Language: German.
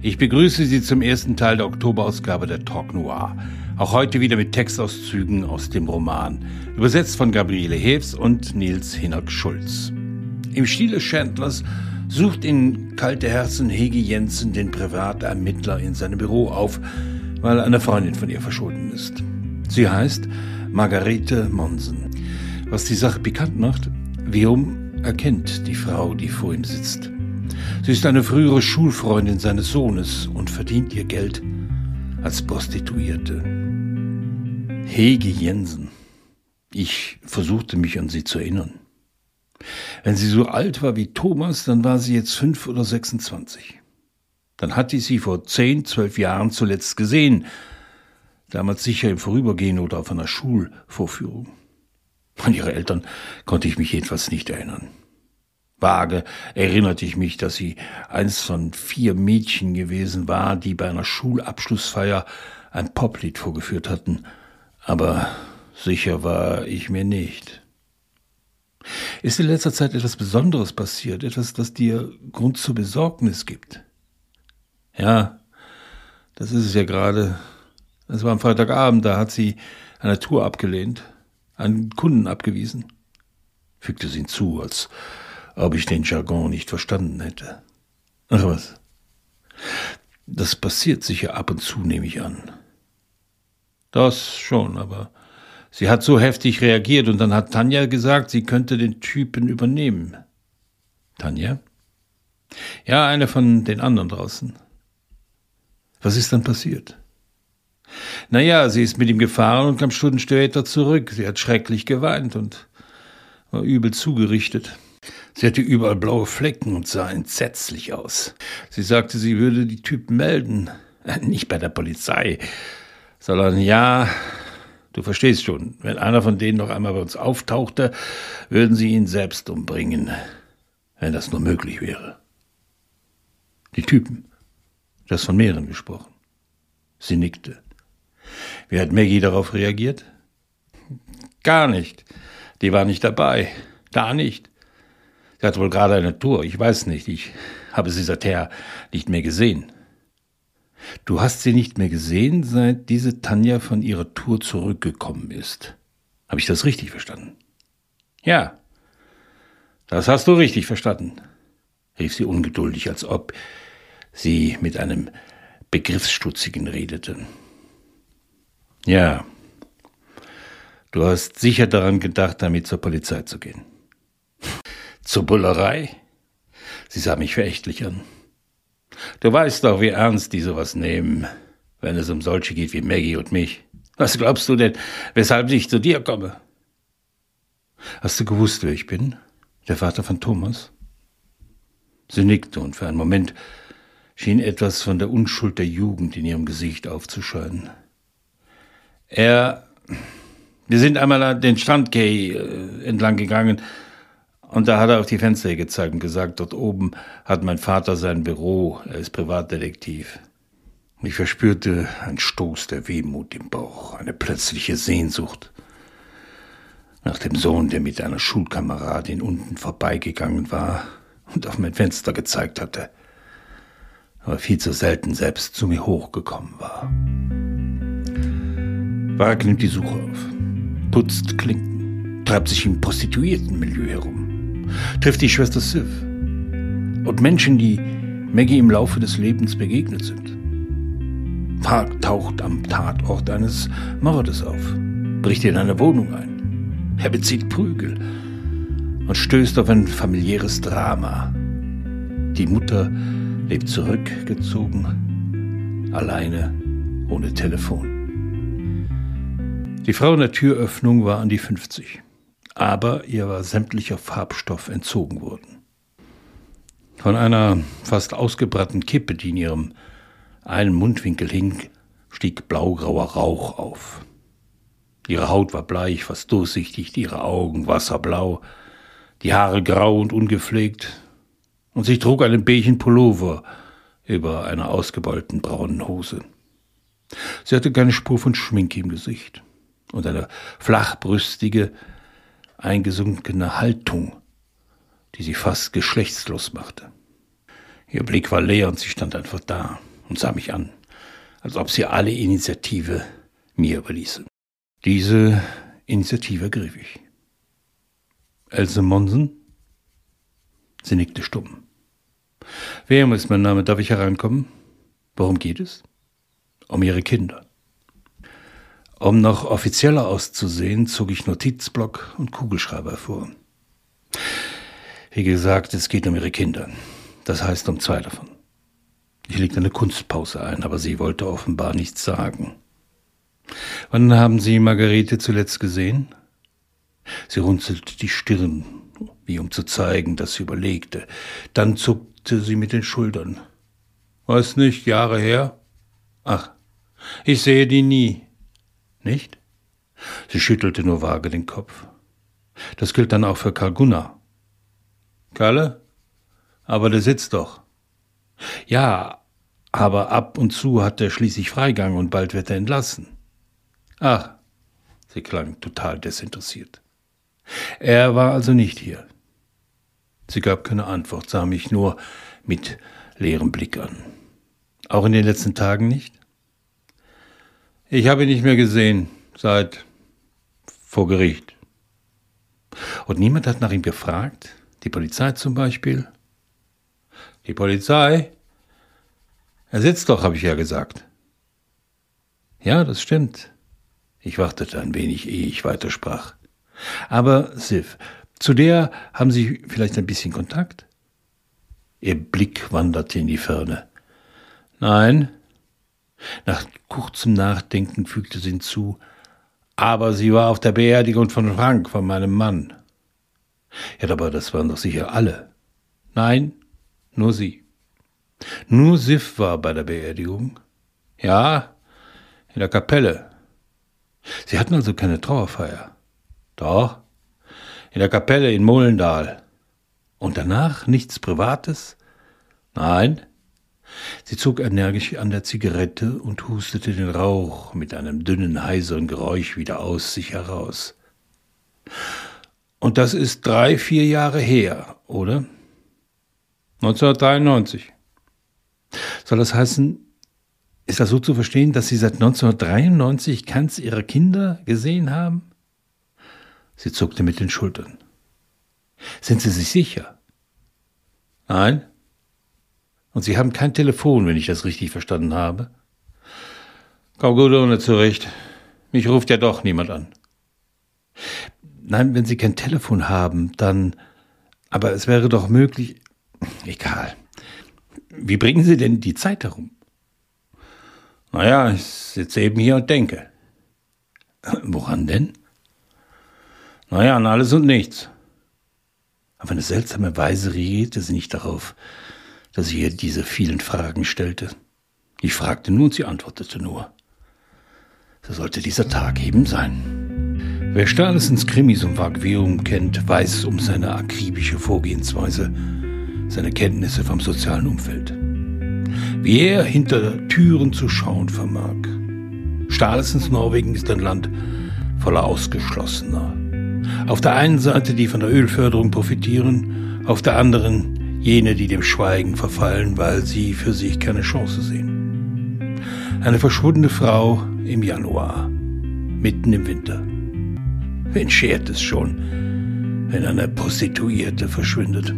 Ich begrüße Sie zum ersten Teil der Oktoberausgabe der Talk Noir. Auch heute wieder mit Textauszügen aus dem Roman, übersetzt von Gabriele Heves und Nils Hinnerk Schulz. Im Stile Chandlers sucht in Kalte Herzen Hegi Jensen den Privatermittler in seinem Büro auf, weil eine Freundin von ihr verschwunden ist. Sie heißt Margarete Monsen. Was die Sache pikant macht, Vium erkennt die Frau, die vor ihm sitzt. Sie ist eine frühere Schulfreundin seines Sohnes und verdient ihr Geld als Prostituierte. Hege Jensen. Ich versuchte mich an sie zu erinnern. Wenn sie so alt war wie Thomas, dann war sie jetzt fünf oder 26. Dann hatte ich sie vor zehn, zwölf Jahren zuletzt gesehen. Damals sicher im Vorübergehen oder auf einer Schulvorführung. An ihre Eltern konnte ich mich jedenfalls nicht erinnern. Vage erinnerte ich mich, dass sie eins von vier Mädchen gewesen war, die bei einer Schulabschlussfeier ein Poplied vorgeführt hatten, aber sicher war ich mir nicht. Ist in letzter Zeit etwas Besonderes passiert, etwas, das dir Grund zur Besorgnis gibt? Ja, das ist es ja gerade. Es war am Freitagabend, da hat sie eine Tour abgelehnt, einen Kunden abgewiesen, fügte sie hinzu, als ob ich den Jargon nicht verstanden hätte. Ach was. Das passiert sicher ab und zu, nehme ich an. Das schon, aber sie hat so heftig reagiert und dann hat Tanja gesagt, sie könnte den Typen übernehmen. Tanja? Ja, eine von den anderen draußen. Was ist dann passiert? Naja, sie ist mit ihm gefahren und kam Stunden später zurück. Sie hat schrecklich geweint und war übel zugerichtet. Sie hatte überall blaue Flecken und sah entsetzlich aus. Sie sagte, sie würde die Typen melden. Äh, nicht bei der Polizei, sondern ja, du verstehst schon, wenn einer von denen noch einmal bei uns auftauchte, würden sie ihn selbst umbringen, wenn das nur möglich wäre. Die Typen. Du hast von mehreren gesprochen. Sie nickte. Wie hat Maggie darauf reagiert? Gar nicht. Die war nicht dabei. Da nicht. Sie hat wohl gerade eine Tour, ich weiß nicht, ich habe sie seither nicht mehr gesehen. Du hast sie nicht mehr gesehen, seit diese Tanja von ihrer Tour zurückgekommen ist. Habe ich das richtig verstanden? Ja, das hast du richtig verstanden, rief sie ungeduldig, als ob sie mit einem Begriffsstutzigen redete. Ja, du hast sicher daran gedacht, damit zur Polizei zu gehen. Zur Bullerei? Sie sah mich verächtlich an. Du weißt doch, wie ernst die sowas nehmen, wenn es um solche geht wie Maggie und mich. Was glaubst du denn, weshalb ich zu dir komme? Hast du gewusst, wer ich bin? Der Vater von Thomas? Sie nickte und für einen Moment schien etwas von der Unschuld der Jugend in ihrem Gesicht aufzuscheinen. Er, wir sind einmal den Strandkay äh, entlang gegangen, und da hat er auf die Fenster gezeigt und gesagt, dort oben hat mein Vater sein Büro, er ist Privatdetektiv. Ich verspürte einen Stoß der Wehmut im Bauch, eine plötzliche Sehnsucht nach dem Sohn, der mit einer Schulkameradin unten vorbeigegangen war und auf mein Fenster gezeigt hatte, aber viel zu selten selbst zu mir hochgekommen war. Wag nimmt die Suche auf, putzt Klinken, treibt sich im Prostituiertenmilieu herum trifft die Schwester Sif und Menschen, die Maggie im Laufe des Lebens begegnet sind. Park taucht am Tatort eines Mordes auf, bricht in eine Wohnung ein. Er bezieht Prügel und stößt auf ein familiäres Drama. Die Mutter lebt zurückgezogen, alleine, ohne Telefon. Die Frau in der Türöffnung war an die 50 aber ihr war sämtlicher Farbstoff entzogen worden. Von einer fast ausgebrannten Kippe, die in ihrem einen Mundwinkel hing, stieg blaugrauer Rauch auf. Ihre Haut war bleich, fast durchsichtig, ihre Augen wasserblau, die Haare grau und ungepflegt, und sie trug einen beigen Pullover über einer ausgebeulten braunen Hose. Sie hatte keine Spur von Schminke im Gesicht und eine flachbrüstige, eingesunkene Haltung, die sie fast geschlechtslos machte. Ihr Blick war leer und sie stand einfach da und sah mich an, als ob sie alle Initiative mir überließe. Diese Initiative ergriff ich. Else Monsen? Sie nickte stumm. Wer ist mein Name? Darf ich hereinkommen? Worum geht es? Um ihre Kinder. Um noch offizieller auszusehen, zog ich Notizblock und Kugelschreiber vor. Wie gesagt, es geht um ihre Kinder. Das heißt um zwei davon. Ich legte eine Kunstpause ein, aber sie wollte offenbar nichts sagen. Wann haben Sie Margarete zuletzt gesehen? Sie runzelte die Stirn, wie um zu zeigen, dass sie überlegte. Dann zuckte sie mit den Schultern. Was nicht, Jahre her? Ach, ich sehe die nie. Nicht? Sie schüttelte nur vage den Kopf. Das gilt dann auch für Karl Gunnar. Kalle? Aber der sitzt doch. Ja, aber ab und zu hat er schließlich Freigang und bald wird er entlassen. Ach, sie klang total desinteressiert. Er war also nicht hier. Sie gab keine Antwort, sah mich nur mit leerem Blick an. Auch in den letzten Tagen nicht? Ich habe ihn nicht mehr gesehen, seit vor Gericht. Und niemand hat nach ihm gefragt? Die Polizei zum Beispiel? Die Polizei? Er sitzt doch, habe ich ja gesagt. Ja, das stimmt. Ich wartete ein wenig, ehe ich weitersprach. Aber, Sif, zu der haben Sie vielleicht ein bisschen Kontakt? Ihr Blick wanderte in die Ferne. Nein. Nach kurzem Nachdenken fügte sie hinzu, aber sie war auf der Beerdigung von Frank, von meinem Mann. Ja, aber das waren doch sicher alle. Nein, nur sie. Nur Sif war bei der Beerdigung. Ja, in der Kapelle. Sie hatten also keine Trauerfeier. Doch, in der Kapelle in Mohlendal. Und danach nichts Privates? Nein. Sie zog energisch an der Zigarette und hustete den Rauch mit einem dünnen, heiseren Geräusch wieder aus sich heraus. Und das ist drei, vier Jahre her, oder? 1993. Soll das heißen, ist das so zu verstehen, dass Sie seit 1993 keins Ihrer Kinder gesehen haben? Sie zuckte mit den Schultern. Sind Sie sich sicher? Nein. Und Sie haben kein Telefon, wenn ich das richtig verstanden habe? Komm gut ohne zurecht. Mich ruft ja doch niemand an. Nein, wenn Sie kein Telefon haben, dann. Aber es wäre doch möglich. Egal. Wie bringen Sie denn die Zeit herum? Naja, ich sitze eben hier und denke. Woran denn? Naja, an alles und nichts. Auf eine seltsame Weise reagierte sie nicht darauf, dass ich ihr diese vielen Fragen stellte. Ich fragte nur und sie antwortete nur. So sollte dieser Tag eben sein. Wer Stahlesens Krimis um Vagueum kennt, weiß um seine akribische Vorgehensweise, seine Kenntnisse vom sozialen Umfeld. Wie er hinter Türen zu schauen vermag. Stahlesens Norwegen ist ein Land voller Ausgeschlossener, auf der einen Seite die von der Ölförderung profitieren, auf der anderen jene, die dem Schweigen verfallen, weil sie für sich keine Chance sehen. Eine verschwundene Frau im Januar, mitten im Winter. Wen schert es schon, wenn eine Prostituierte verschwindet?